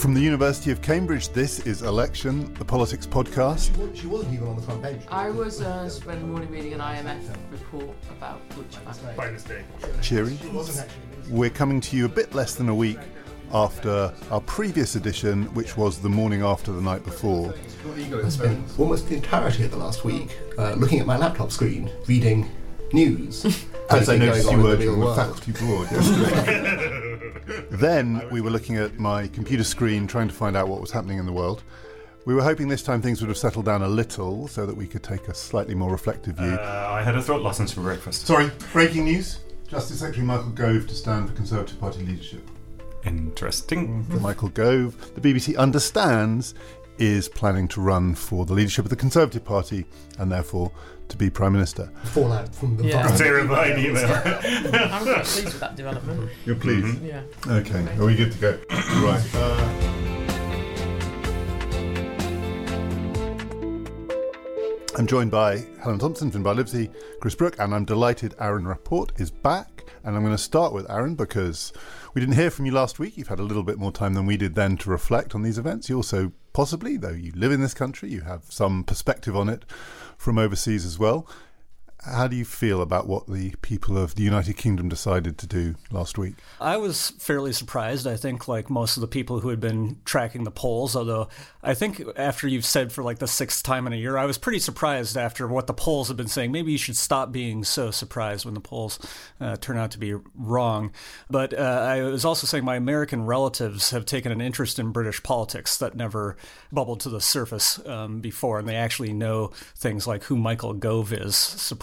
From the University of Cambridge, this is Election, the politics podcast. She wasn't even on the front page. I was uh, spending the morning reading an IMF report about Deutsche Bank. By mistake. Cheery. She wasn't actually. We're coming to you a bit less than a week after our previous edition, which was the morning after the night before. I spent almost the entirety of the last week uh, looking at my laptop screen, reading news. As I noticed you were in the doing real with world. faculty board yesterday. Then we were looking at my computer screen trying to find out what was happening in the world. We were hoping this time things would have settled down a little so that we could take a slightly more reflective view. Uh, I had a throat lozenge for breakfast. Sorry, breaking news. Justice Secretary Michael Gove to stand for Conservative Party leadership. Interesting. Michael Gove, the BBC understands, is planning to run for the leadership of the Conservative Party and therefore to be Prime Minister. Fallout from the Yeah. viral Terrifying email. I'm quite pleased with that development. You're pleased? Yeah. Okay, are we good to go? right. Uh, I'm joined by Helen Thompson, Finbarr Livesey, Chris Brooke, and I'm delighted Aaron Rapport is back. And I'm going to start with Aaron because we didn't hear from you last week. You've had a little bit more time than we did then to reflect on these events. You also, possibly, though you live in this country, you have some perspective on it from overseas as well. How do you feel about what the people of the United Kingdom decided to do last week? I was fairly surprised, I think, like most of the people who had been tracking the polls. Although I think after you've said for like the sixth time in a year, I was pretty surprised after what the polls have been saying. Maybe you should stop being so surprised when the polls uh, turn out to be wrong. But uh, I was also saying my American relatives have taken an interest in British politics that never bubbled to the surface um, before, and they actually know things like who Michael Gove is,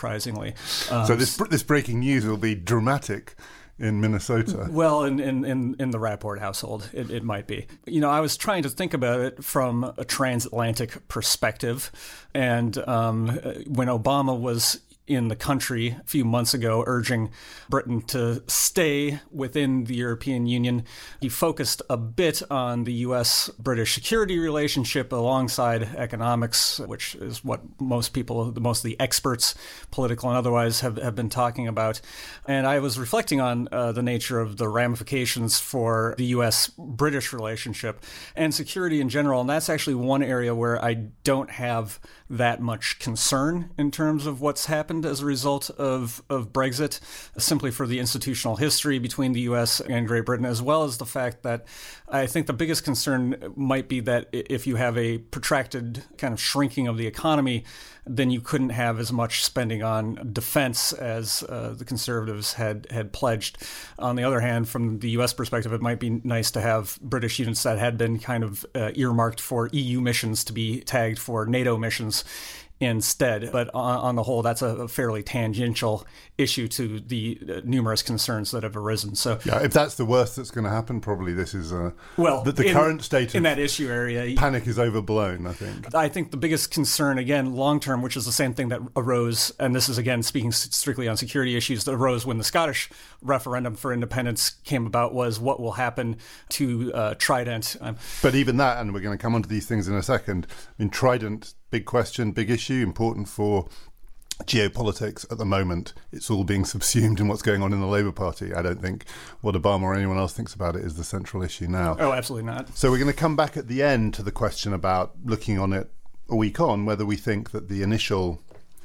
surprisingly. Um, So this this breaking news will be dramatic in Minnesota. Well, in, in, in, in the Rapport household, it, it might be. You know, I was trying to think about it from a transatlantic perspective. And um, when Obama was in the country a few months ago urging Britain to stay within the European Union, he focused a bit on the US British security relationship alongside economics, which is what most people, most of the experts, political and otherwise, have, have been talking about. And I was reflecting on uh, the nature of the ramifications for the US British relationship and security in general. And that's actually one area where I don't have that much concern in terms of what's happened as a result of, of Brexit, simply for the institutional history between the US and Great Britain, as well as the fact that I think the biggest concern might be that if you have a protracted kind of shrinking of the economy, then you couldn't have as much spending on defense as uh, the conservatives had had pledged. On the other hand, from the U.S. perspective, it might be nice to have British units that had been kind of uh, earmarked for EU missions to be tagged for NATO missions instead. But on, on the whole, that's a fairly tangential issue to the uh, numerous concerns that have arisen. So, Yeah, if that's the worst that's going to happen, probably this is uh, well, the, the in- current state in of that issue area, panic is overblown. I think. I think the biggest concern, again, long term, which is the same thing that arose, and this is again speaking strictly on security issues, that arose when the Scottish referendum for independence came about, was what will happen to uh, Trident. Um, But even that, and we're going to come on to these things in a second. I mean, Trident, big question, big issue, important for geopolitics at the moment. It's all being subsumed in what's going on in the Labour Party. I don't think what Obama or anyone else thinks about it is the central issue now. oh, absolutely not. So we're going to come back at the end to the question about looking on it a week on, whether we think that the initial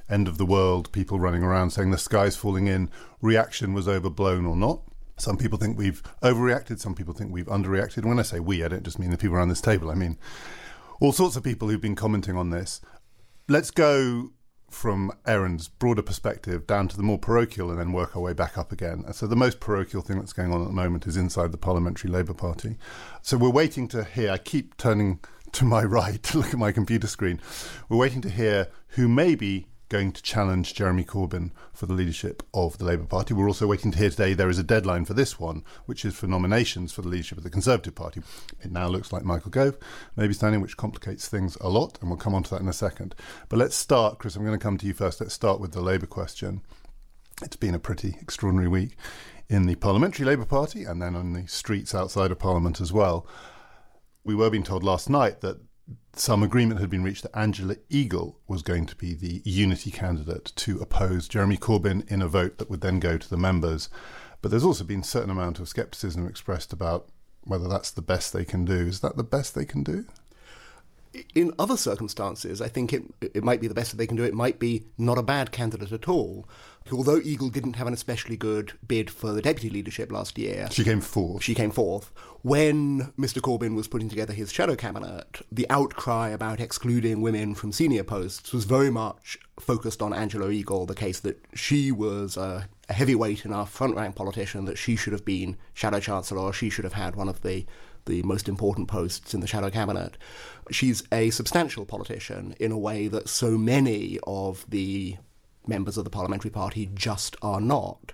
end of the world, people running around saying the sky's falling in, reaction was overblown or not. Some people think we've overreacted, some people think we've underreacted. When I say we, I don't just mean the people around this table, I mean all sorts of people who've been commenting on this. Let's go from Aaron's broader perspective down to the more parochial and then work our way back up again. So, the most parochial thing that's going on at the moment is inside the Parliamentary Labour Party. So, we're waiting to hear, I keep turning to my right to look at my computer screen. We're waiting to hear who may be going to challenge Jeremy Corbyn for the leadership of the Labour Party. We're also waiting to hear today there is a deadline for this one, which is for nominations for the leadership of the Conservative Party. It now looks like Michael Gove may be standing, which complicates things a lot, and we'll come on to that in a second. But let's start, Chris, I'm going to come to you first. Let's start with the Labour question. It's been a pretty extraordinary week in the Parliamentary Labour Party and then on the streets outside of Parliament as well. We were being told last night that some agreement had been reached that Angela Eagle was going to be the unity candidate to oppose Jeremy Corbyn in a vote that would then go to the members. But there's also been a certain amount of scepticism expressed about whether that's the best they can do. Is that the best they can do? in other circumstances, I think it it might be the best that they can do. It might be not a bad candidate at all. Although Eagle didn't have an especially good bid for the deputy leadership last year, She came fourth. she came fourth. When Mr. Corbyn was putting together his shadow cabinet, the outcry about excluding women from senior posts was very much focused on Angela Eagle, the case that she was a, heavyweight enough front rank politician that she should have been shadow chancellor, or she should have had one of the the most important posts in the shadow cabinet. She's a substantial politician in a way that so many of the members of the parliamentary party just are not.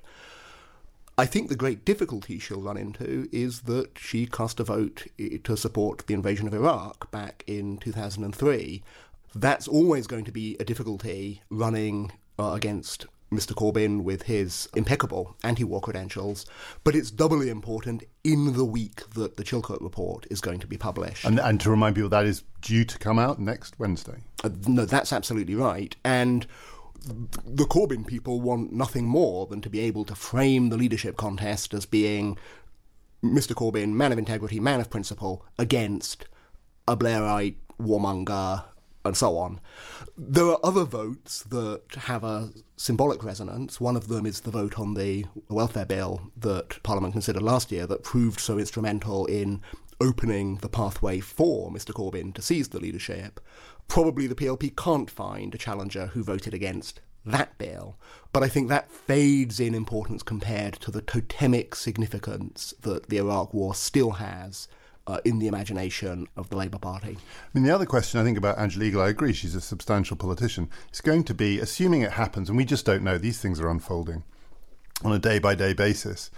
I think the great difficulty she'll run into is that she cast a vote to support the invasion of Iraq back in 2003. That's always going to be a difficulty running uh, against Mr. Corbyn with his impeccable anti war credentials, but it's doubly important in the week that the Chilcot report is going to be published. And, and to remind people, that is due to come out next Wednesday. Uh, no, that's absolutely right. And the Corbyn people want nothing more than to be able to frame the leadership contest as being Mr. Corbyn, man of integrity, man of principle, against a Blairite, warmonger, and so on. There are other votes that have a symbolic resonance. One of them is the vote on the welfare bill that Parliament considered last year that proved so instrumental in opening the pathway for Mr. Corbyn to seize the leadership. Probably the PLP can't find a challenger who voted against that bill, but I think that fades in importance compared to the totemic significance that the Iraq War still has uh, in the imagination of the Labour Party. I mean, the other question I think about Angela Eagle, I agree, she's a substantial politician. It's going to be, assuming it happens, and we just don't know, these things are unfolding on a day by day basis,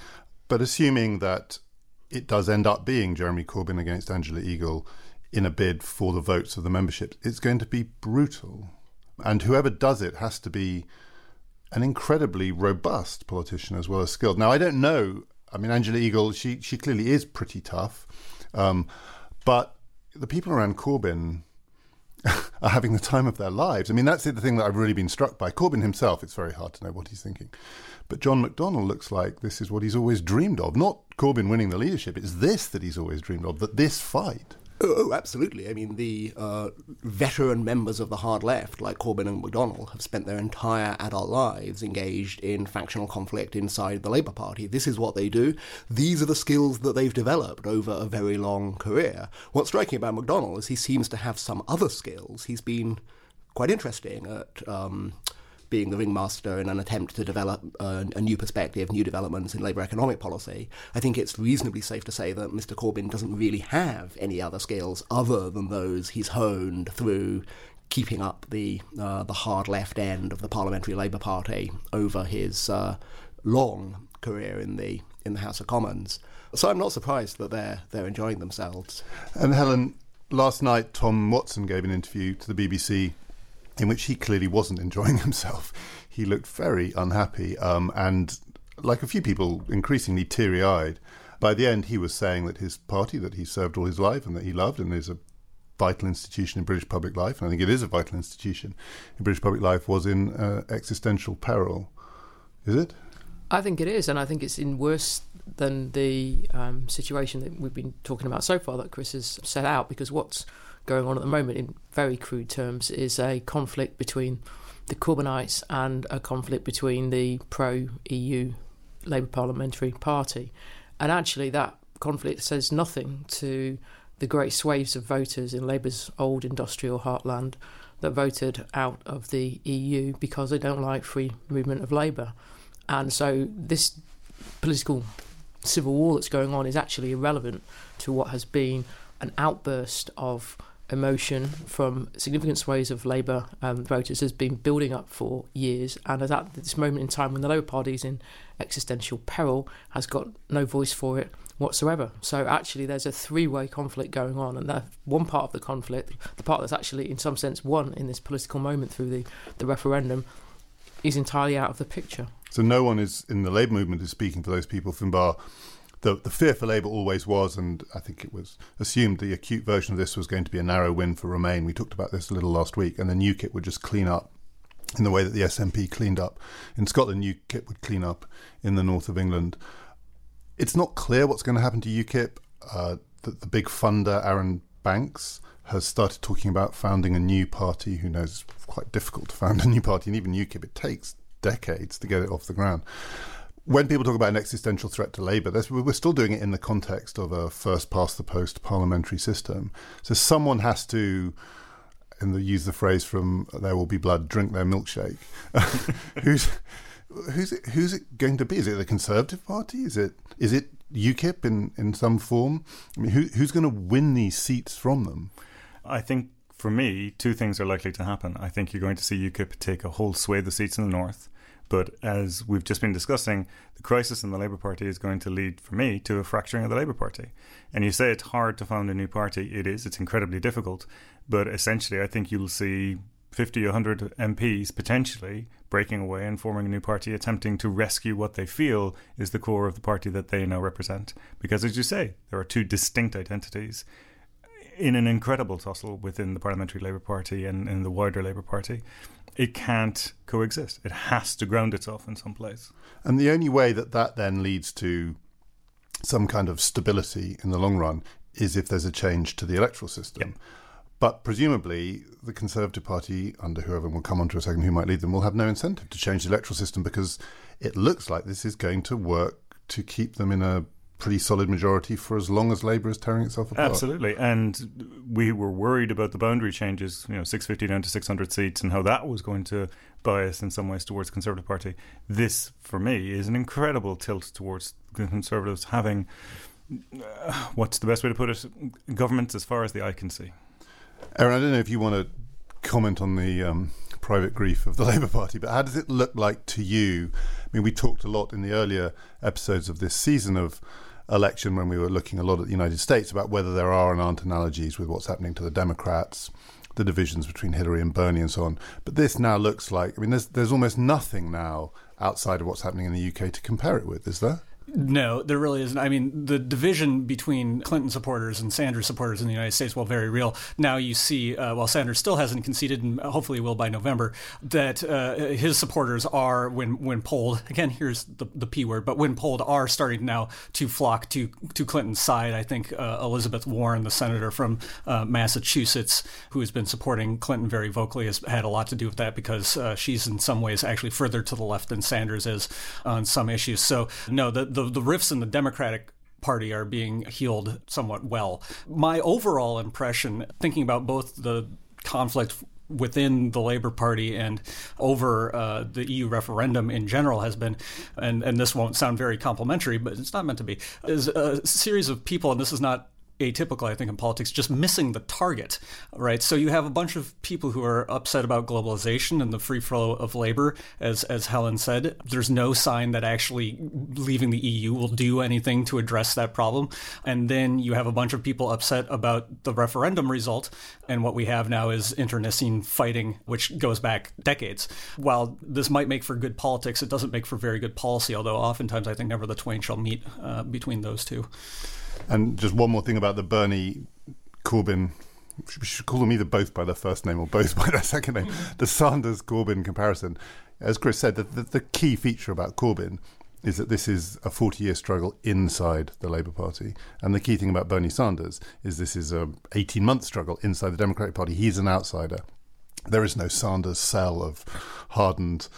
but assuming that it does end up being Jeremy Corbyn against Angela Eagle in a bid for the votes of the membership, it's going to be brutal. And whoever does it has to be an incredibly robust politician as well as skilled. Now, I don't know. I mean, Angela Eagle, she, she clearly is pretty tough. Um, but the people around Corbyn are having the time of their lives. I mean, that's the thing that I've really been struck by. Corbyn himself, it's very hard to know what he's thinking. But John McDonnell looks like this is what he's always dreamed of. Not Corbyn winning the leadership, it's this that he's always dreamed of, that this fight. Oh, oh, absolutely. I mean, the uh, veteran members of the hard left, like Corbyn and McDonnell, have spent their entire adult lives engaged in factional conflict inside the Labour Party. This is what they do. These are the skills that they've developed over a very long career. What's striking about McDonnell is he seems to have some other skills. He's been quite interesting at. Um, being the ringmaster in an attempt to develop uh, a new perspective, new developments in Labour economic policy, I think it's reasonably safe to say that Mr. Corbyn doesn't really have any other skills other than those he's honed through keeping up the uh, the hard left end of the Parliamentary Labour Party over his uh, long career in the in the House of Commons. So I'm not surprised that they're they're enjoying themselves. And Helen, last night Tom Watson gave an interview to the BBC in which he clearly wasn't enjoying himself. He looked very unhappy um, and, like a few people, increasingly teary eyed. By the end, he was saying that his party, that he served all his life and that he loved and is a vital institution in British public life, and I think it is a vital institution in British public life, was in uh, existential peril. Is it? I think it is, and I think it's in worse than the um, situation that we've been talking about so far that Chris has set out. Because what's going on at the moment, in very crude terms, is a conflict between the Corbynites and a conflict between the pro-EU Labour Parliamentary Party, and actually that conflict says nothing to the great swathes of voters in Labour's old industrial heartland that voted out of the EU because they don't like free movement of labour. And so this political civil war that's going on is actually irrelevant to what has been an outburst of emotion from significant swathes of Labour um, voters has been building up for years, and at this moment in time when the Labour Party is in existential peril, has got no voice for it whatsoever. So actually, there's a three-way conflict going on, and that one part of the conflict, the part that's actually in some sense won in this political moment through the, the referendum, is entirely out of the picture. So no one is in the Labour movement is speaking for those people, Finbarr. The, the fear for Labour always was, and I think it was assumed the acute version of this was going to be a narrow win for Remain. We talked about this a little last week, and then UKIP would just clean up in the way that the SNP cleaned up in Scotland. UKIP would clean up in the north of England. It's not clear what's going to happen to UKIP. uh, that the big funder, Arron Banks, has started talking about founding a new party. Who knows? It's quite difficult to found a new party, and even UKIP, it takes decades to get it off the ground. When people talk about an existential threat to Labour, we're still doing it in the context of a first past the post parliamentary system. So someone has to and use the phrase from "There will be blood, drink their milkshake." who's who's it, who's it going to be? Is it the Conservative Party? Is it is it UKIP in, in some form? I mean, who, who's going to win these seats from them? I think for me, two things are likely to happen. I think you're going to see UKIP take a whole swathe of seats in the north. But as we've just been discussing, the crisis in the Labour Party is going to lead, for me, to a fracturing of the Labour Party. And you say it's hard to found a new party. It is. It's incredibly difficult. But essentially, I think you'll see 50, 100 MPs potentially breaking away and forming a new party, attempting to rescue what they feel is the core of the party that they now represent. Because, as you say, there are two distinct identities in an incredible tussle within the Parliamentary Labour Party and in the wider Labour Party. It can't coexist. It has to ground itself in some place. And the only way that that then leads to some kind of stability in the long run is if there's a change to the electoral system. But presumably, the Conservative Party, under whoever will come on to a second who might lead them, will have no incentive to change the electoral system because it looks like this is going to work to keep them in a pretty solid majority for as long as Labour is tearing itself apart. Absolutely. And we were worried about the boundary changes, you know, 650 down to 600 seats and how that was going to bias in some ways towards the Conservative Party. This, for me, is an incredible tilt towards the Conservatives having, uh, what's the best way to put it, governments as far as the eye can see. Aaron, I don't know if you want to comment on the um, private grief of the Labour Party, but how does it look like to you? I mean, we talked a lot in the earlier episodes of this season of election when we were looking a lot at the United States about whether there are and aren't analogies with what's happening to the Democrats, the divisions between Hillary and Bernie, and so on. But this now looks like I mean, there's there's almost nothing now outside of what's happening in the UK to compare it with, is there? No, there really isn't. I mean, the division between Clinton supporters and Sanders supporters in the United States, well, very real. Now you see, uh, while Sanders still hasn't conceded, and hopefully will by November, that uh, his supporters are, when when polled, again, here's the, the P word, but when polled, are starting now to flock to to Clinton's side. I think uh, Elizabeth Warren, the senator from uh, Massachusetts, who has been supporting Clinton very vocally, has had a lot to do with that because uh, she's in some ways actually further to the left than Sanders is on some issues. So no, the, the the, the rifts in the Democratic Party are being healed somewhat well. My overall impression, thinking about both the conflict within the Labour Party and over uh, the EU referendum in general has been, and, and this won't sound very complimentary, but it's not meant to be, is a series of people, and this is not atypical, I think, in politics, just missing the target, right? So you have a bunch of people who are upset about globalization and the free flow of labor, as as Helen said. There's no sign that actually leaving the EU will do anything to address that problem. And then you have a bunch of people upset about the referendum result, and what we have now is internecine fighting, which goes back decades. While this might make for good politics, it doesn't make for very good policy. Although oftentimes I think never the twain shall meet uh, between those two. And just one more thing about the Bernie Corbyn. We should call them either both by their first name or both by their second name. Mm-hmm. The Sanders Corbyn comparison. As Chris said, the, the, the key feature about Corbyn is that this is a 40 year struggle inside the Labour Party. And the key thing about Bernie Sanders is this is a 18 month struggle inside the Democratic Party. He's an outsider. There is no Sanders cell of hardened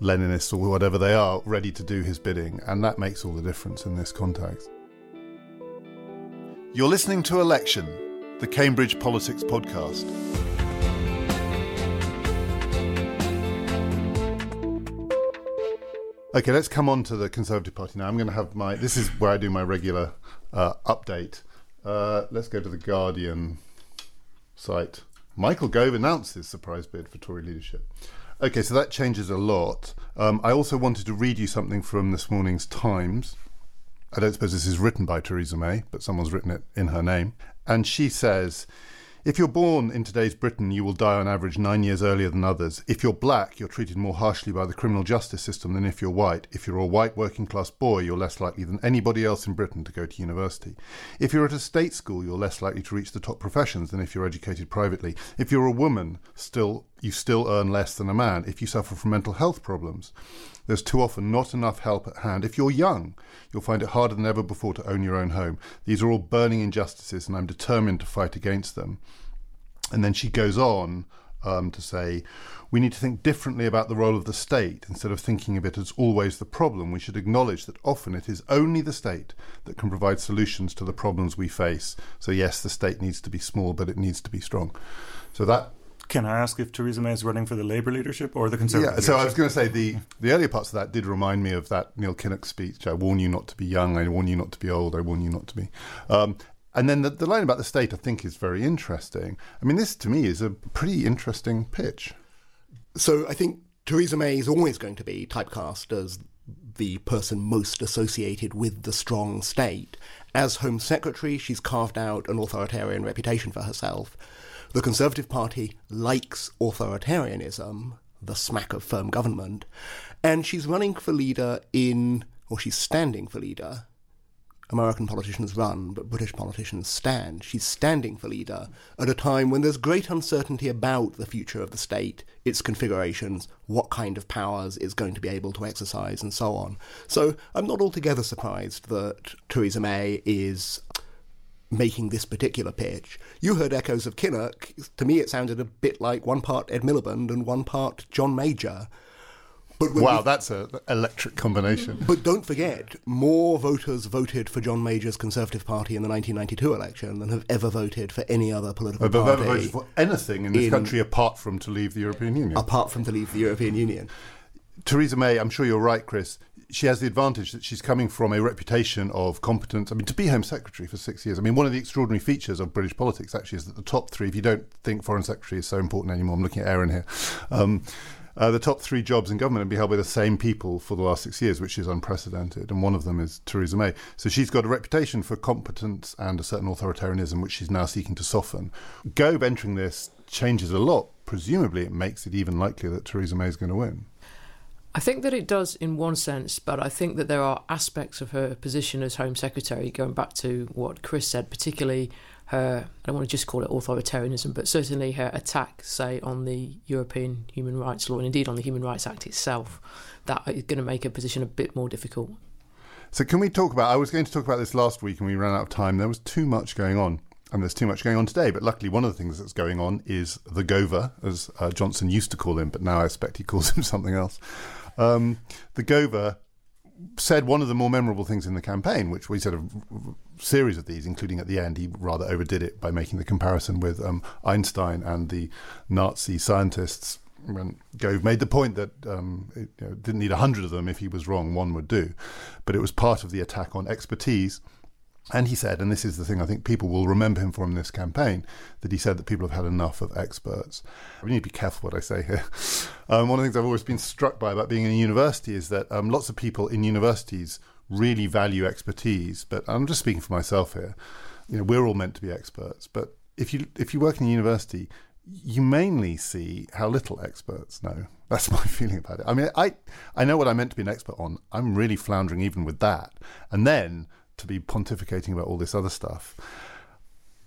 Leninists or whatever they are ready to do his bidding. And that makes all the difference in this context. You're listening to Election, the Cambridge Politics Podcast. Okay, let's come on to the Conservative Party now. I'm going to have my. This is where I do my regular uh, update. Uh, let's go to the Guardian site. Michael Gove announces his surprise bid for Tory leadership. Okay, so that changes a lot. Um, I also wanted to read you something from this morning's Times. I don't suppose this is written by Theresa May, but someone's written it in her name. And she says If you're born in today's Britain, you will die on average nine years earlier than others. If you're black, you're treated more harshly by the criminal justice system than if you're white. If you're a white working class boy, you're less likely than anybody else in Britain to go to university. If you're at a state school, you're less likely to reach the top professions than if you're educated privately. If you're a woman, still you still earn less than a man. If you suffer from mental health problems, there's too often not enough help at hand. If you're young, you'll find it harder than ever before to own your own home. These are all burning injustices, and I'm determined to fight against them. And then she goes on um, to say, we need to think differently about the role of the state. Instead of thinking of it as always the problem, we should acknowledge that often it is only the state that can provide solutions to the problems we face. So, yes, the state needs to be small, but it needs to be strong. So, that can I ask if Theresa May is running for the Labour leadership or the Conservative? Yeah, so leadership? I was going to say the the earlier parts of that did remind me of that Neil Kinnock speech. I warn you not to be young. I warn you not to be old. I warn you not to be. Um, and then the, the line about the state, I think, is very interesting. I mean, this to me is a pretty interesting pitch. So I think Theresa May is always going to be typecast as the person most associated with the strong state. As Home Secretary, she's carved out an authoritarian reputation for herself. The Conservative Party likes authoritarianism, the smack of firm government, and she's running for leader in, or she's standing for leader. American politicians run, but British politicians stand. She's standing for leader at a time when there's great uncertainty about the future of the state, its configurations, what kind of powers it's going to be able to exercise, and so on. So I'm not altogether surprised that Theresa May is making this particular pitch. You heard echoes of Kinnock. To me, it sounded a bit like one part Ed Miliband and one part John Major. But wow, that's an electric combination. But don't forget, more voters voted for John Major's Conservative Party in the 1992 election than have ever voted for any other political but party. ever voted for anything in this in- country apart from to leave the European Union. apart from to leave the European Union. Theresa May, I'm sure you're right, Chris. She has the advantage that she's coming from a reputation of competence. I mean, to be Home Secretary for six years. I mean, one of the extraordinary features of British politics actually is that the top three, if you don't think Foreign Secretary is so important anymore, I'm looking at Aaron here. Um, uh, the top three jobs in government have been held by the same people for the last six years, which is unprecedented. And one of them is Theresa May. So she's got a reputation for competence and a certain authoritarianism, which she's now seeking to soften. Gove entering this changes a lot. Presumably, it makes it even likelier that Theresa May is going to win. I think that it does in one sense, but I think that there are aspects of her position as Home Secretary, going back to what Chris said, particularly her, I don't want to just call it authoritarianism, but certainly her attack, say, on the European human rights law and indeed on the Human Rights Act itself, that is going to make her position a bit more difficult. So, can we talk about? I was going to talk about this last week and we ran out of time. There was too much going on. And there's too much going on today, but luckily, one of the things that's going on is the Gover, as uh, Johnson used to call him, but now I expect he calls him something else. Um, the Gover said one of the more memorable things in the campaign, which we said a series of these, including at the end, he rather overdid it by making the comparison with um, Einstein and the Nazi scientists. When Gove made the point that um, it you know, didn't need a hundred of them if he was wrong, one would do, but it was part of the attack on expertise. And he said, and this is the thing I think people will remember him for in this campaign, that he said that people have had enough of experts. I need to be careful what I say here. Um, one of the things I've always been struck by about being in a university is that um, lots of people in universities really value expertise. But I'm just speaking for myself here. You know, we're all meant to be experts, but if you if you work in a university, you mainly see how little experts know. That's my feeling about it. I mean, I I know what I'm meant to be an expert on. I'm really floundering even with that, and then to be pontificating about all this other stuff.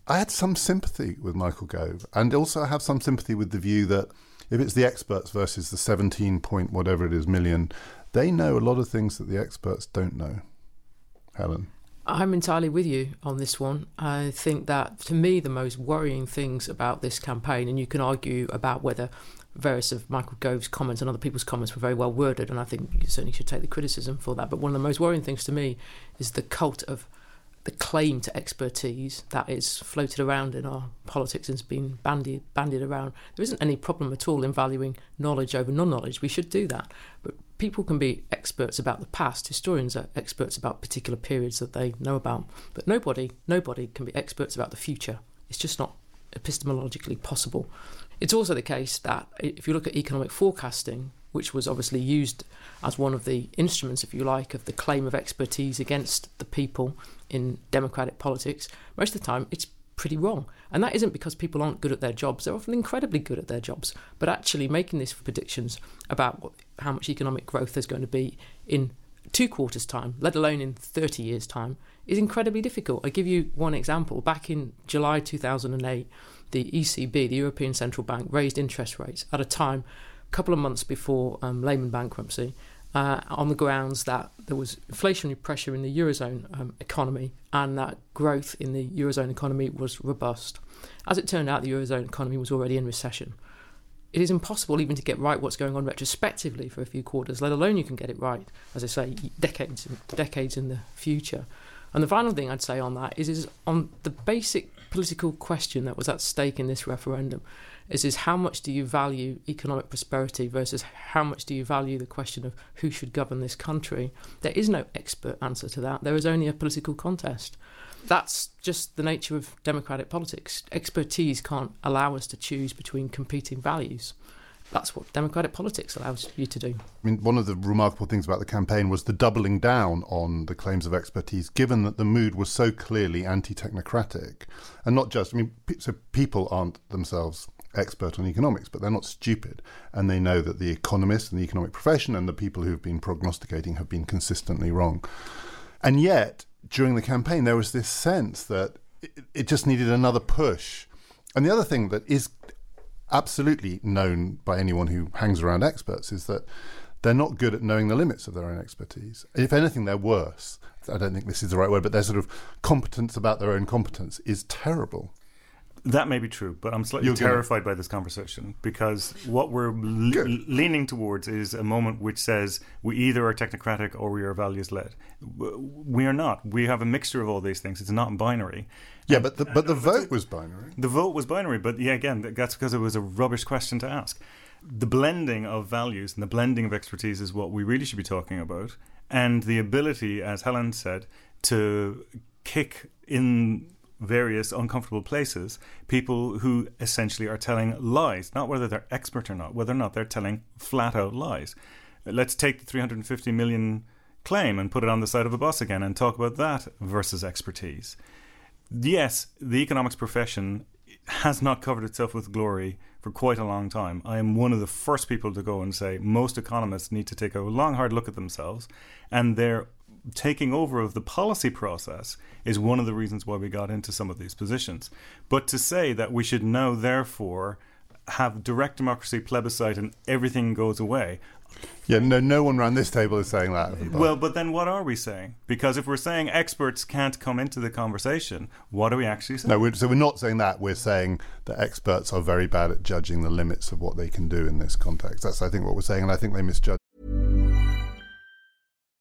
I had some sympathy with Michael Gove, and also I have some sympathy with the view that if it's the experts versus the 17 point whatever it is million, they know a lot of things that the experts don't know. Helen. I'm entirely with you on this one. I think that to me, the most worrying things about this campaign, and you can argue about whether various of Michael Gove's comments and other people's comments were very well worded, and I think you certainly should take the criticism for that. But one of the most worrying things to me is the cult of the claim to expertise that is floated around in our politics and has been bandied, bandied around. There isn't any problem at all in valuing knowledge over non knowledge. We should do that. But people can be experts about the past. Historians are experts about particular periods that they know about. But nobody, nobody can be experts about the future. It's just not epistemologically possible. It's also the case that if you look at economic forecasting, which was obviously used as one of the instruments, if you like, of the claim of expertise against the people in democratic politics, most of the time it's pretty wrong. And that isn't because people aren't good at their jobs, they're often incredibly good at their jobs. But actually making these predictions about what, how much economic growth there's going to be in two quarters' time, let alone in 30 years' time, is incredibly difficult. I give you one example. Back in July 2008, the ECB, the European Central Bank, raised interest rates at a time, a couple of months before um, Lehman bankruptcy, uh, on the grounds that there was inflationary pressure in the Eurozone um, economy and that growth in the Eurozone economy was robust. As it turned out, the Eurozone economy was already in recession. It is impossible even to get right what's going on retrospectively for a few quarters, let alone you can get it right, as I say, decades, decades in the future. And the final thing I'd say on that is, is on the basic political question that was at stake in this referendum is, is how much do you value economic prosperity versus how much do you value the question of who should govern this country? There is no expert answer to that. There is only a political contest. That's just the nature of democratic politics. Expertise can't allow us to choose between competing values that's what democratic politics allows you to do. I mean, one of the remarkable things about the campaign was the doubling down on the claims of expertise, given that the mood was so clearly anti technocratic. And not just, I mean, so people aren't themselves expert on economics, but they're not stupid. And they know that the economists and the economic profession and the people who've been prognosticating have been consistently wrong. And yet, during the campaign, there was this sense that it, it just needed another push. And the other thing that is absolutely known by anyone who hangs around experts is that they're not good at knowing the limits of their own expertise. If anything, they're worse. I don't think this is the right word, but their sort of competence about their own competence is terrible. That may be true, but I'm slightly You're terrified gonna... by this conversation because what we're le- leaning towards is a moment which says we either are technocratic or we are values led. We are not. We have a mixture of all these things. It's not binary. Yeah, but the, but the vote was binary. The vote was binary, but yeah, again, that's because it was a rubbish question to ask. The blending of values and the blending of expertise is what we really should be talking about, and the ability, as Helen said, to kick in various uncomfortable places people who essentially are telling lies, not whether they're expert or not, whether or not they're telling flat out lies. Let's take the 350 million claim and put it on the side of a bus again and talk about that versus expertise. Yes, the economics profession has not covered itself with glory for quite a long time. I am one of the first people to go and say most economists need to take a long, hard look at themselves and their taking over of the policy process is one of the reasons why we got into some of these positions. But to say that we should now, therefore, have direct democracy, plebiscite, and everything goes away. Yeah, no, no one around this table is saying that. Well, but then what are we saying? Because if we're saying experts can't come into the conversation, what are we actually saying? No, we're, so we're not saying that. We're saying that experts are very bad at judging the limits of what they can do in this context. That's, I think, what we're saying, and I think they misjudge.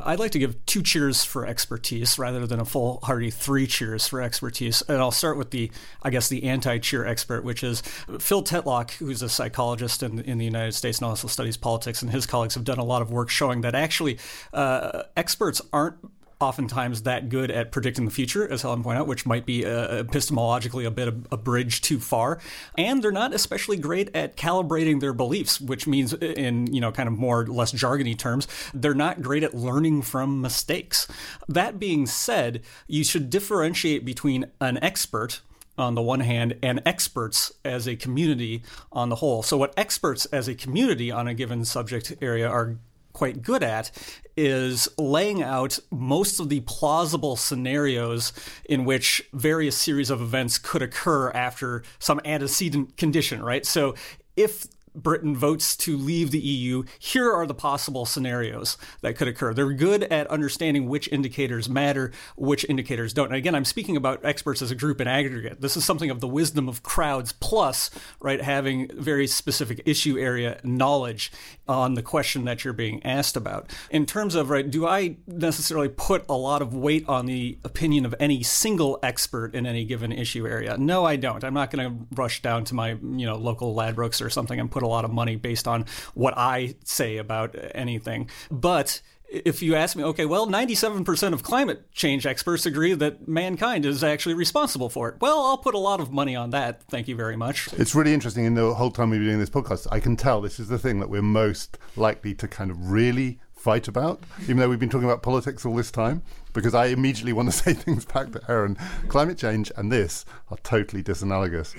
Yeah, I'd like to give two cheers for expertise rather than a full hearty three cheers for expertise. And I'll start with the, I guess, the anti cheer expert, which is Phil Tetlock, who's a psychologist in, in the United States and also studies politics, and his colleagues have done a lot of work showing that actually uh, experts aren't oftentimes that good at predicting the future, as Helen pointed out, which might be uh, epistemologically a bit of a bridge too far. And they're not especially great at calibrating their beliefs, which means, in you know, kind of more less jargony terms, they're not great at learning from mistakes. That being said, you should differentiate between an expert on the one hand and experts as a community on the whole. So, what experts as a community on a given subject area are quite good at is laying out most of the plausible scenarios in which various series of events could occur after some antecedent condition, right? So if Britain votes to leave the EU, here are the possible scenarios that could occur. They're good at understanding which indicators matter, which indicators don't. And again, I'm speaking about experts as a group in aggregate. This is something of the wisdom of crowds, plus, right, having very specific issue area knowledge on the question that you're being asked about. In terms of, right, do I necessarily put a lot of weight on the opinion of any single expert in any given issue area? No, I don't. I'm not going to rush down to my, you know, local Ladbrokes or something and put a lot of money based on what I say about anything. But if you ask me, okay, well, 97% of climate change experts agree that mankind is actually responsible for it. Well, I'll put a lot of money on that. Thank you very much. It's really interesting. In the whole time we've been doing this podcast, I can tell this is the thing that we're most likely to kind of really fight about, even though we've been talking about politics all this time, because I immediately want to say things back to Aaron. Climate change and this are totally disanalogous.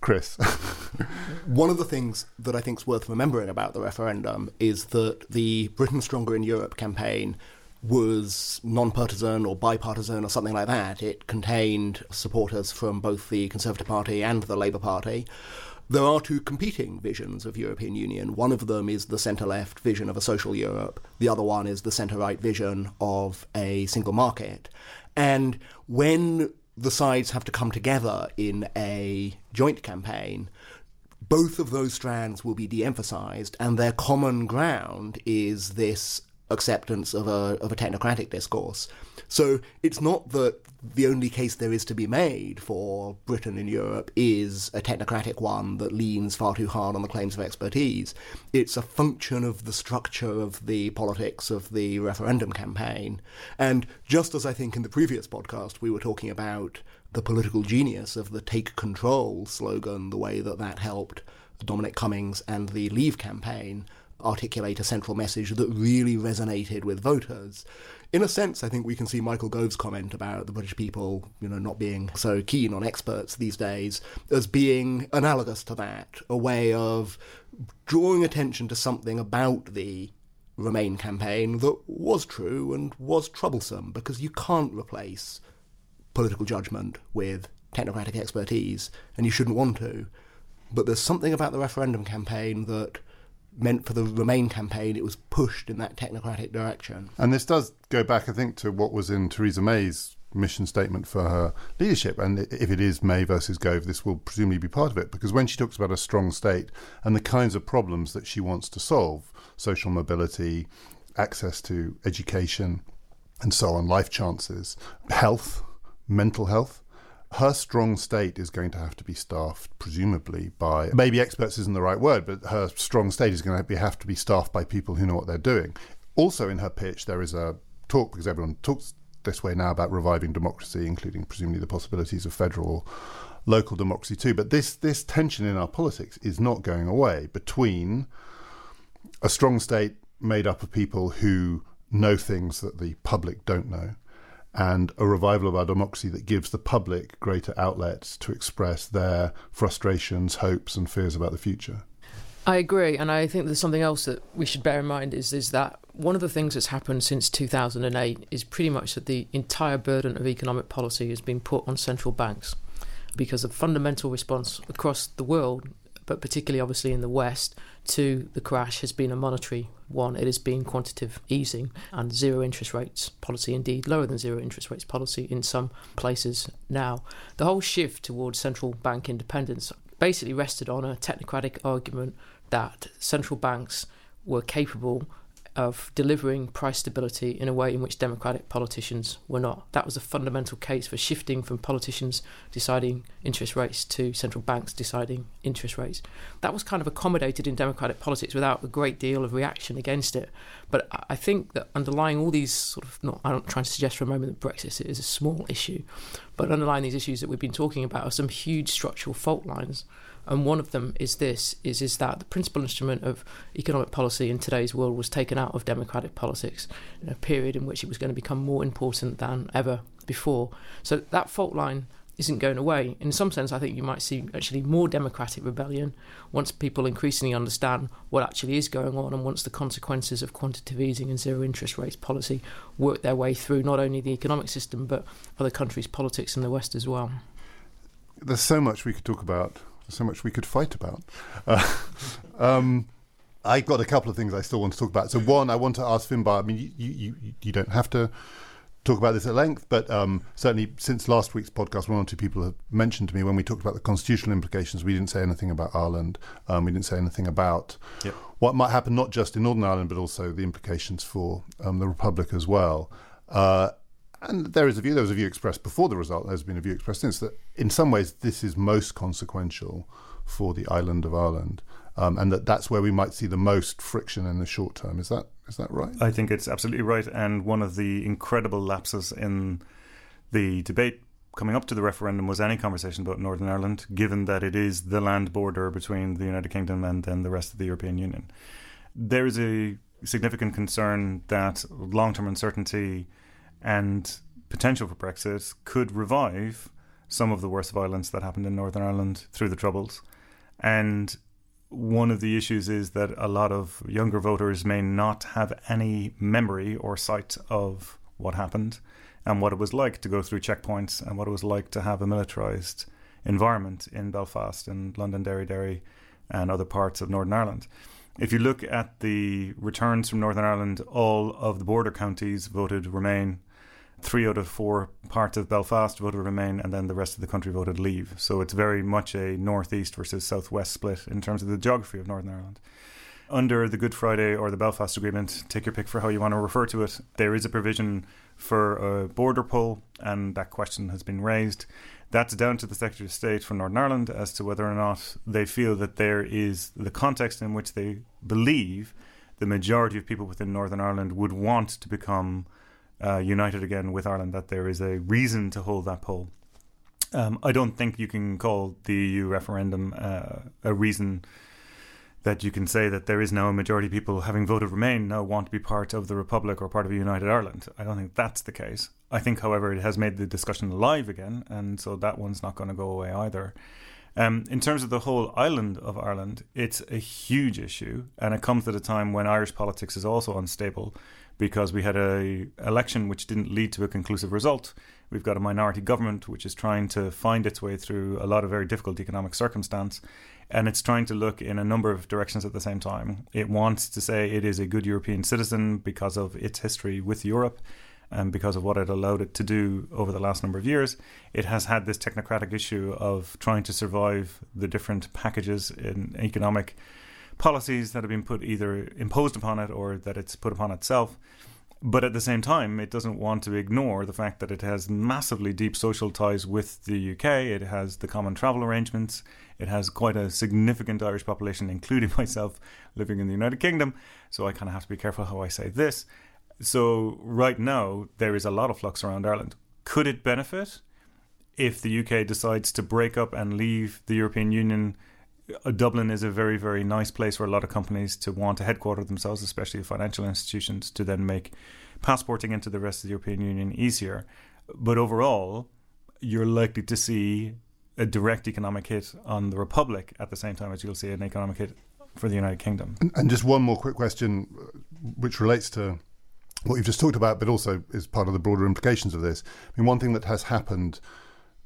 Chris. One of the things that I think is worth remembering about the referendum is that the Britain Stronger in Europe campaign was non-partisan or bipartisan or something like that. It contained supporters from both the Conservative Party and the Labour Party. There are two competing visions of European Union. One of them is the centre-left vision of a social Europe. The other one is the centre-right vision of a single market. And when the sides have to come together in a joint campaign, both of those strands will be de emphasized, and their common ground is this acceptance of a, of a technocratic discourse. So it's not that the only case there is to be made for Britain in Europe is a technocratic one that leans far too hard on the claims of expertise. It's a function of the structure of the politics of the referendum campaign. And just as I think in the previous podcast we were talking about the political genius of the take control slogan, the way that that helped Dominic Cummings and the Leave campaign articulate a central message that really resonated with voters in a sense, I think we can see Michael Gove's comment about the British people, you know, not being so keen on experts these days as being analogous to that, a way of drawing attention to something about the Remain campaign that was true and was troublesome because you can't replace political judgment with technocratic expertise, and you shouldn't want to. But there's something about the referendum campaign that meant for the Remain campaign, it was pushed in that technocratic direction. And this does go back, I think, to what was in Theresa May's mission statement for her leadership. And if it is May versus Gove, this will presumably be part of it. Because when she talks about a strong state and the kinds of problems that she wants to solve social mobility, access to education, and so on, life chances, health, mental health her strong state is going to have to be staffed, presumably by maybe experts isn't the right word, but her strong state is going to have to be staffed by people who know what they're doing. Also, in her pitch, there is a talk because everyone talks this way now about reviving democracy, including presumably the possibilities of federal local democracy too. But this this tension in our politics is not going away between a strong state made up of people who know things that the public don't know and a revival of our democracy that gives the public greater outlets to express their frustrations, hopes, and fears about the future. I agree, and I think there's something else that we should bear in mind is is that one of the things that's happened since 2008 is pretty much that the entire burden of economic policy has been put on central banks because the fundamental response across the world but particularly obviously in the West, to the crash has been a monetary one. It has been quantitative easing and zero interest rates policy, indeed lower than zero interest rates policy in some places now. The whole shift towards central bank independence basically rested on a technocratic argument that central banks were capable of delivering price stability in a way in which democratic politicians were not. That was a fundamental case for shifting from politicians deciding interest rates to central banks deciding interest rates. That was kind of accommodated in democratic politics without a great deal of reaction against it. But I think that underlying all these sort of, not, I'm not trying to suggest for a moment that Brexit is a small issue, but underlying these issues that we've been talking about are some huge structural fault lines and one of them is this: is is that the principal instrument of economic policy in today's world was taken out of democratic politics in a period in which it was going to become more important than ever before. So that fault line isn't going away. In some sense, I think you might see actually more democratic rebellion once people increasingly understand what actually is going on and once the consequences of quantitative easing and zero interest rates policy work their way through not only the economic system but other countries' politics in the West as well. There's so much we could talk about so much we could fight about. Uh, um, I've got a couple of things I still want to talk about. So one, I want to ask Finbarr. I mean, you you, you don't have to talk about this at length, but um, certainly since last week's podcast, one or two people have mentioned to me when we talked about the constitutional implications, we didn't say anything about Ireland. Um, we didn't say anything about yep. what might happen not just in Northern Ireland, but also the implications for um, the Republic as well. Uh, and there is a view, there was a view expressed before the result, there's been a view expressed since, that in some ways this is most consequential for the island of Ireland. Um, and that that's where we might see the most friction in the short term. Is that is that right? I think it's absolutely right. And one of the incredible lapses in the debate coming up to the referendum was any conversation about Northern Ireland, given that it is the land border between the United Kingdom and then the rest of the European Union. There is a significant concern that long term uncertainty and potential for Brexit could revive some of the worst violence that happened in Northern Ireland through the Troubles. And one of the issues is that a lot of younger voters may not have any memory or sight of what happened and what it was like to go through checkpoints and what it was like to have a militarized environment in Belfast and Londonderry, Derry, and other parts of Northern Ireland. If you look at the returns from Northern Ireland, all of the border counties voted Remain three out of four parts of Belfast voted Remain, and then the rest of the country voted Leave. So it's very much a northeast versus southwest split in terms of the geography of Northern Ireland. Under the Good Friday or the Belfast Agreement, take your pick for how you want to refer to it, there is a provision for a border poll, and that question has been raised. That's down to the Secretary of State for Northern Ireland as to whether or not they feel that there is the context in which they believe the majority of people within Northern Ireland would want to become uh, united again with Ireland, that there is a reason to hold that poll. Um, I don't think you can call the EU referendum uh, a reason that you can say that there is now a majority of people having voted Remain now want to be part of the Republic or part of a united Ireland. I don't think that's the case. I think, however, it has made the discussion alive again, and so that one's not going to go away either. Um, in terms of the whole island of Ireland, it's a huge issue, and it comes at a time when Irish politics is also unstable because we had a election which didn't lead to a conclusive result. We've got a minority government which is trying to find its way through a lot of very difficult economic circumstance, and it's trying to look in a number of directions at the same time. It wants to say it is a good European citizen because of its history with Europe and because of what it allowed it to do over the last number of years. It has had this technocratic issue of trying to survive the different packages in economic policies that have been put either imposed upon it or that it's put upon itself. But at the same time, it doesn't want to ignore the fact that it has massively deep social ties with the UK. It has the common travel arrangements. It has quite a significant Irish population, including myself, living in the United Kingdom. So I kind of have to be careful how I say this. So right now, there is a lot of flux around Ireland. Could it benefit if the UK decides to break up and leave the European Union? Uh, Dublin is a very, very nice place for a lot of companies to want to headquarter themselves, especially financial institutions, to then make passporting into the rest of the European Union easier. But overall, you're likely to see a direct economic hit on the Republic at the same time as you'll see an economic hit for the United Kingdom. And, and just one more quick question, uh, which relates to what you've just talked about, but also is part of the broader implications of this. I mean, one thing that has happened,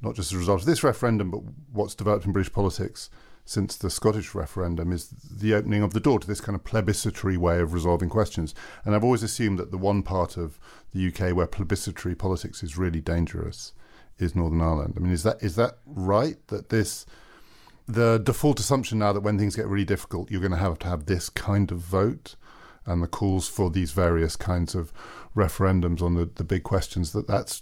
not just as a result of this referendum, but what's developed in British politics since the Scottish referendum is the opening of the door to this kind of plebiscitary way of resolving questions. And I've always assumed that the one part of the UK where plebiscitary politics is really dangerous is Northern Ireland. I mean, is that is that right? That this the default assumption now that when things get really difficult, you're going to have to have this kind of vote, and the calls for these various kinds of referendums on the, the big questions that that's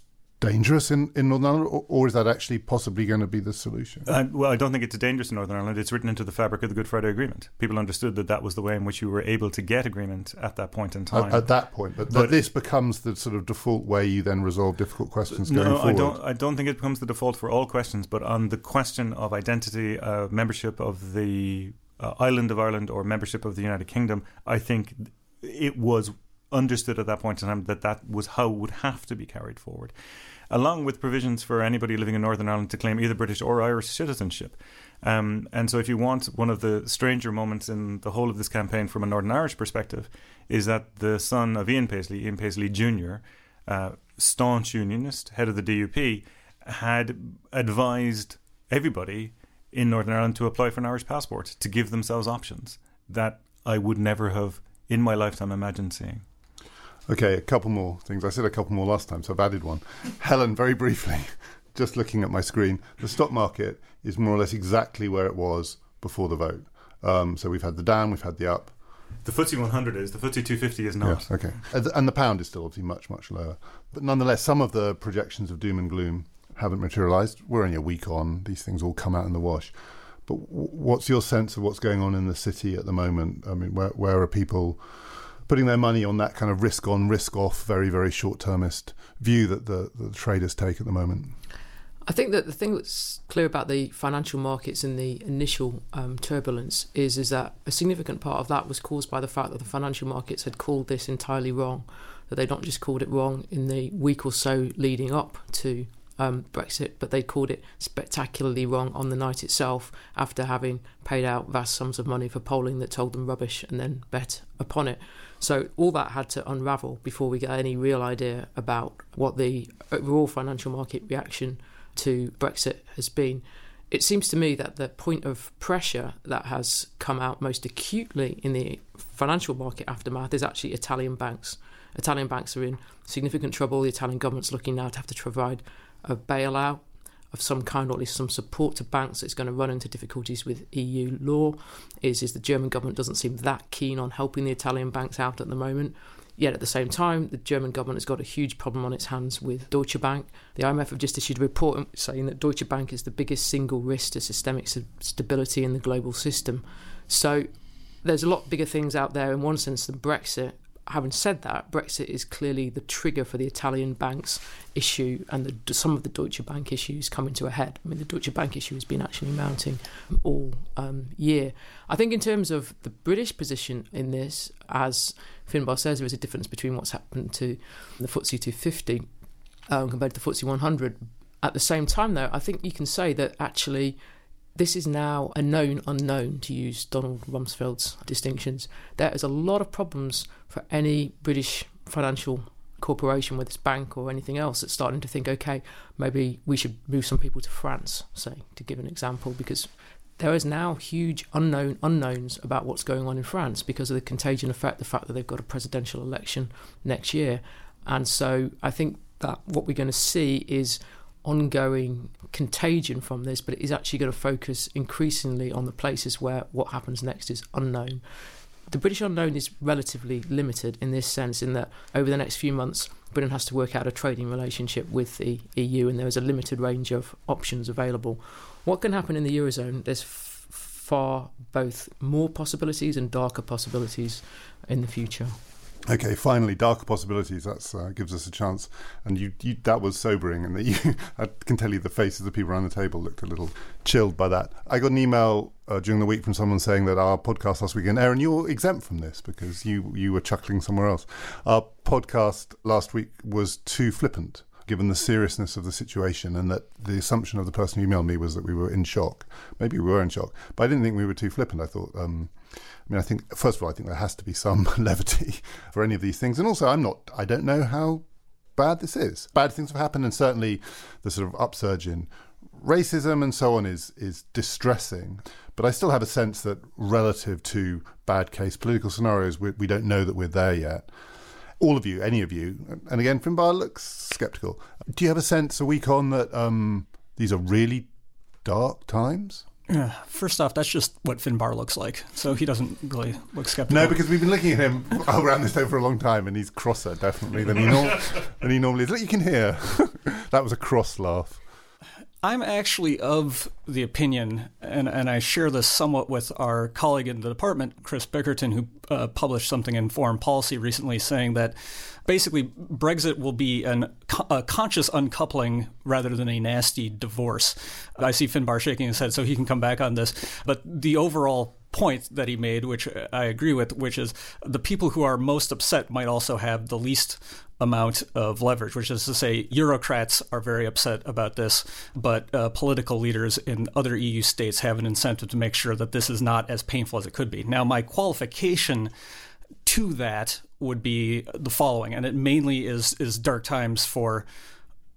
dangerous in, in Northern Ireland, or, or, is that actually possibly going to be the solution? Uh, well, I don't think it's dangerous in Northern Ireland. It's written into the fabric of the Good Friday Agreement. People understood that that was the way in which you were able to get agreement at that point in time. At, at that point, but, but this becomes the sort of default way you then resolve difficult questions no, going forward. I don't. I don't think it becomes the default for all questions, but on the question of identity, uh, membership of the uh, island of Ireland, or membership of the United Kingdom, I think it was understood at that point in time that that was how it would have to be carried forward along with provisions for anybody living in Northern Ireland to claim either British or Irish citizenship. Um, and so, if you want one of the stranger moments in the whole of this campaign from a Northern Irish perspective, is that the son of Ian Paisley, Ian Paisley Jr., uh, staunch unionist, head of the DUP, had advised everybody in Northern Ireland to apply for an Irish passport, to give themselves options that I would never have in my lifetime imagined seeing. Okay, a couple more things. I said a couple more last time, so I've added one. Helen, very briefly, just looking at my screen, the stock market is more or less exactly where it was before the vote. Um, so we've had the down, we've had the up. The FTSE 100 is, the FTSE 250 is not. Yes, okay. And the pound is still obviously much, much lower. But nonetheless, some of the projections of doom and gloom haven't materialised. We're only a week on, these things all come out in the wash. But what's your sense of what's going on in the city at the moment? I mean, where, where are people putting their money on that kind of risk on, risk off, very, very short termist view that the, the traders take at the moment? I think that the thing that's clear about the financial markets in the initial um, turbulence is is that a significant part of that was caused by the fact that the financial markets had called this entirely wrong. That they'd not just called it wrong in the week or so leading up to um, Brexit, but they called it spectacularly wrong on the night itself after having paid out vast sums of money for polling that told them rubbish and then bet upon it. So all that had to unravel before we get any real idea about what the overall financial market reaction to Brexit has been. It seems to me that the point of pressure that has come out most acutely in the financial market aftermath is actually Italian banks. Italian banks are in significant trouble. The Italian government's looking now to have to provide a bailout of some kind, or at least some support to banks that's going to run into difficulties with EU law. Is is the German government doesn't seem that keen on helping the Italian banks out at the moment. Yet at the same time, the German government has got a huge problem on its hands with Deutsche Bank. The IMF have just issued a report saying that Deutsche Bank is the biggest single risk to systemic stability in the global system. So there's a lot bigger things out there in one sense than Brexit. Having said that, Brexit is clearly the trigger for the Italian banks issue and the, some of the Deutsche Bank issues coming to a head. I mean, the Deutsche Bank issue has been actually mounting all um, year. I think, in terms of the British position in this, as Finbarr says there is a difference between what's happened to the FTSE 250 um, compared to the FTSE 100. At the same time, though, I think you can say that actually this is now a known unknown, to use Donald Rumsfeld's distinctions. There is a lot of problems for any British financial corporation, whether it's bank or anything else, that's starting to think, okay, maybe we should move some people to France, say, to give an example, because there is now huge unknown unknowns about what's going on in France because of the contagion effect, the fact that they've got a presidential election next year. And so I think that what we're going to see is ongoing contagion from this, but it is actually going to focus increasingly on the places where what happens next is unknown. The British unknown is relatively limited in this sense, in that over the next few months, Britain has to work out a trading relationship with the EU, and there is a limited range of options available. What can happen in the Eurozone? There's far both more possibilities and darker possibilities in the future. Okay, finally, darker possibilities. That uh, gives us a chance, and you, you, that was sobering, and that you, I can tell you, the faces of the people around the table looked a little chilled by that. I got an email uh, during the week from someone saying that our podcast last weekend, Aaron, you're exempt from this because you you were chuckling somewhere else. Our podcast last week was too flippant given the seriousness of the situation and that the assumption of the person who emailed me was that we were in shock. Maybe we were in shock, but I didn't think we were too flippant. I thought, um, I mean, I think, first of all, I think there has to be some levity for any of these things. And also, I'm not, I don't know how bad this is. Bad things have happened, and certainly the sort of upsurge in racism and so on is is distressing. But I still have a sense that relative to bad case political scenarios, we, we don't know that we're there yet all of you, any of you, and again, Finbarr looks sceptical. Do you have a sense a week on that um, these are really dark times? Yeah, first off, that's just what Finbarr looks like. So he doesn't really look skeptical. No, because we've been looking at him around this table for a long time, and he's crosser definitely than he, nor- than he normally is. Look, you can hear that was a cross laugh. I'm actually of the opinion, and, and I share this somewhat with our colleague in the department, Chris Bickerton, who uh, published something in Foreign Policy recently saying that basically Brexit will be an, a conscious uncoupling rather than a nasty divorce. I see Finbarr shaking his head, so he can come back on this. But the overall point that he made, which I agree with, which is the people who are most upset might also have the least amount of leverage, which is to say, Eurocrats are very upset about this, but uh, political leaders in other EU states have an incentive to make sure that this is not as painful as it could be. Now, my qualification to that would be the following, and it mainly is is dark times for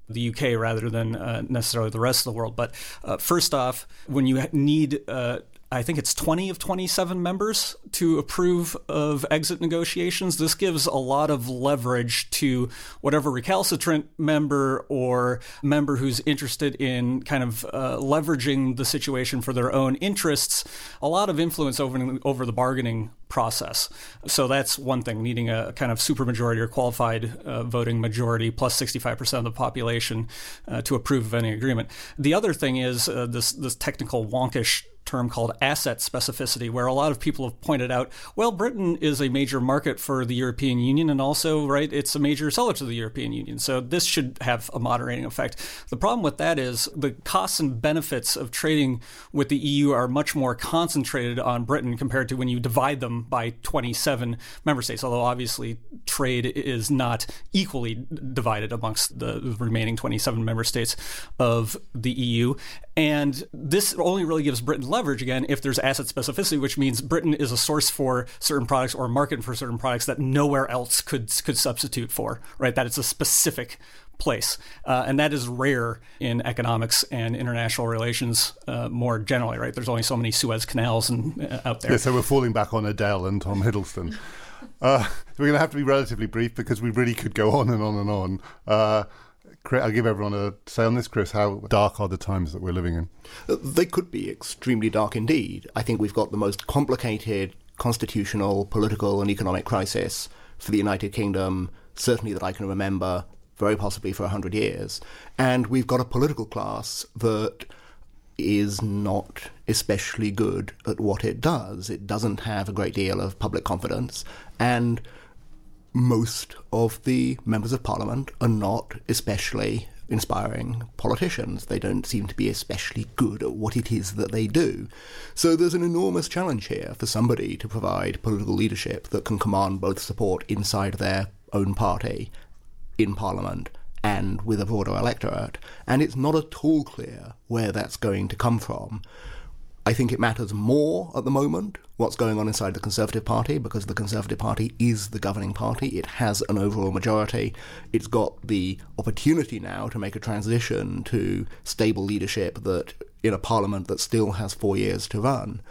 the UK rather than uh, necessarily the rest of the world. But uh, first off, when you need uh, I think it's 20 of 27 members to approve of exit negotiations. This gives a lot of leverage to whatever recalcitrant member or member who's interested in kind of uh, leveraging the situation for their own interests, a lot of influence over, over the bargaining process. So that's one thing, needing a kind of supermajority or qualified uh, voting majority plus 65% of the population uh, to approve of any agreement. The other thing is uh, this, this technical wonkish term called asset specificity, where a lot of people have pointed out, well, Britain is a major market for the European Union, and also, right, it's a major seller to the European Union. So this should have a moderating effect. The problem with that is the costs and benefits of trading with the EU are much more concentrated on Britain compared to when you divide them by 27 member states, although obviously trade is not equally divided amongst the remaining 27 member states of the EU. And this only really gives Britain leverage again if there's asset specificity, which means Britain is a source for certain products or a market for certain products that nowhere else could could substitute for, right? That it's a specific place. Uh, and that is rare in economics and international relations uh, more generally, right? There's only so many Suez canals and, uh, out there. Yeah, so we're falling back on Adele and Tom Hiddleston. Uh, we're going to have to be relatively brief because we really could go on and on and on. I'll give everyone a say on this, Chris. How dark are the times that we're living in? They could be extremely dark indeed. I think we've got the most complicated constitutional, political, and economic crisis for the United Kingdom, certainly that I can remember, very possibly for 100 years. And we've got a political class that is not especially good at what it does. It doesn't have a great deal of public confidence. And most of the members of parliament are not especially inspiring politicians. They don't seem to be especially good at what it is that they do. So there's an enormous challenge here for somebody to provide political leadership that can command both support inside their own party, in parliament, and with a broader electorate. And it's not at all clear where that's going to come from. I think it matters more at the moment what's going on inside the Conservative Party because the Conservative Party is the governing party. It has an overall majority. It's got the opportunity now to make a transition to stable leadership that in a parliament that still has four years to run.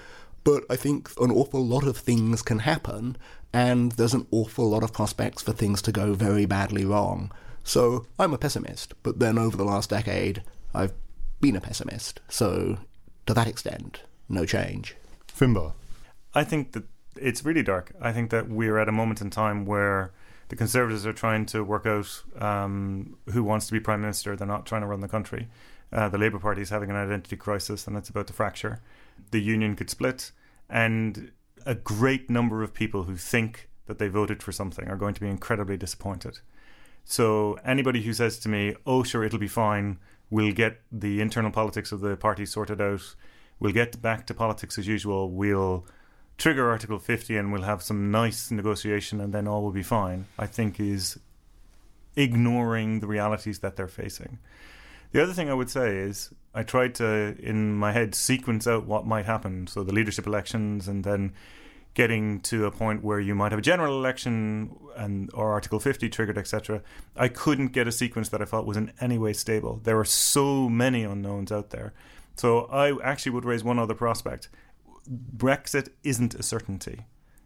But I think an awful lot of things can happen, and there's an awful lot of prospects for things to go very badly wrong. So I'm a pessimist, but then over the last decade, I've been a pessimist. So to that extent, no change. Finbarr. I think that it's really dark. I think that we're at a moment in time where the Conservatives are trying to work out um, who wants to be Prime Minister. They're not trying to run the country. Uh, the Labour Party is having an identity crisis and it's about to fracture. The Union could split. And a great number of people who think that they voted for something are going to be incredibly disappointed. So anybody who says to me, oh, sure, it'll be fine, We'll get the internal politics of the party sorted out. We'll get back to politics as usual. We'll trigger Article 50 and we'll have some nice negotiation and then all will be fine, I think is ignoring the realities that they're facing. The other thing I would say is I tried to, in my head, sequence out what might happen. So the leadership elections and then getting to a point where you might have a general election and or Article 50 triggered, etc. I couldn't get a sequence that I felt was in any way stable. There are so many unknowns out there. So I actually would raise one other prospect. Brexit isn't a certainty.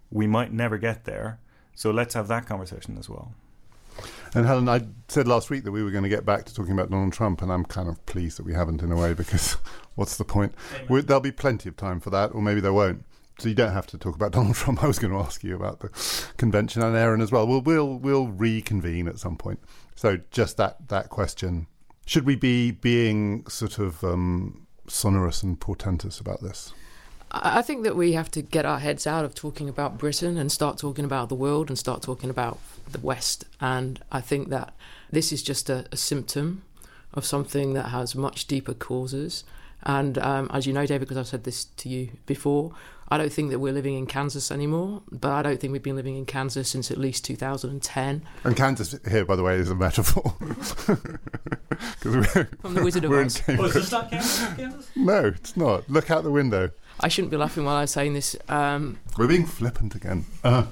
We might never get there. So let's have that conversation as well. And Helen, I said last week that we were going to get back to talking about Donald Trump, and I'm kind of pleased that we haven't in a way because what's the point? There'll be plenty of time for that, or maybe there won't so you don't have to talk about Donald Trump. I was going to ask you about the convention and Aaron as well. We'll we'll we'll reconvene at some point. So just that that question: Should we be being sort of um, sonorous and portentous about this? I think that we have to get our heads out of talking about Britain and start talking about the world and start talking about the West. And I think that this is just a, a symptom of something that has much deeper causes. And um, as you know, David, because I've said this to you before, I don't think that we're living in Kansas anymore, but I don't think we've been living in Kansas since at least 2010. And Kansas here, by the way, is a metaphor. From the Wizard of Oz. Oh, is this not Kansas? Kansas? No, it's not. Look out the window. I shouldn't be laughing while I'm saying this. Um, we're being flippant again. Uh.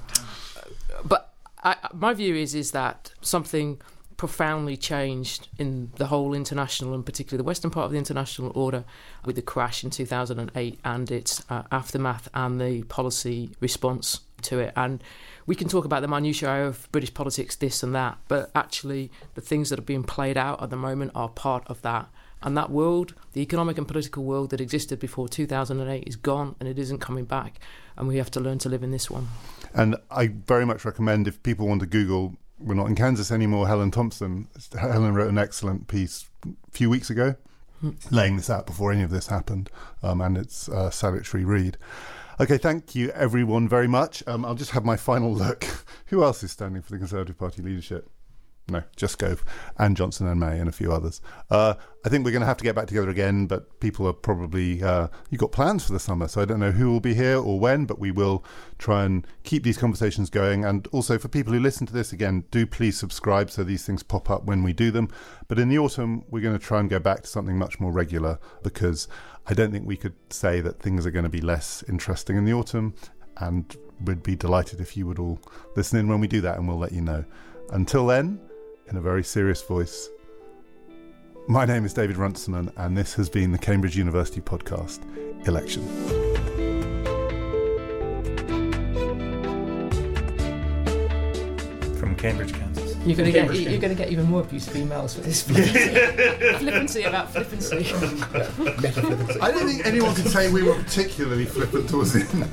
But I, my view is is that something profoundly changed in the whole international and particularly the western part of the international order with the crash in 2008 and its uh, aftermath and the policy response to it. And we can talk about the minutiae of British politics, this and that, but actually the things that are being played out at the moment are part of that. And that world, the economic and political world that existed before 2008, is gone and it isn't coming back. And we have to learn to live in this one. And I very much recommend if people want to Google, we're not in Kansas anymore, Helen Thompson. Helen wrote an excellent piece a few weeks ago laying this out before any of this happened. Um, and it's a salutary read. Okay, thank you everyone very much. Um, I'll just have my final look. Who else is standing for the Conservative Party leadership? No, just Gove and Johnson and May and a few others. Uh, I think we're going to have to get back together again, but people are probably uh, you've got plans for the summer, so I don't know who will be here or when, but we will try and keep these conversations going. And also for people who listen to this again, do please subscribe so these things pop up when we do them. But in the autumn, we're going to try and go back to something much more regular because I don't think we could say that things are going to be less interesting in the autumn, and we'd be delighted if you would all listen in when we do that, and we'll let you know. Until then in a very serious voice. My name is David Runciman, and this has been the Cambridge University podcast, Election. From Cambridge, Kansas. You're going to get you're going to get even more abusive emails for this flippancy about flippancy. I don't think anyone can say we were particularly flippant towards the end.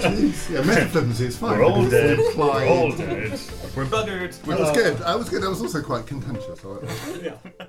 Jeez. Yeah, meta flippancy is fine. We're all because dead. implied- We're all dead. We're buggered. That was good. I was good. I was also quite contentious. I like that. Yeah.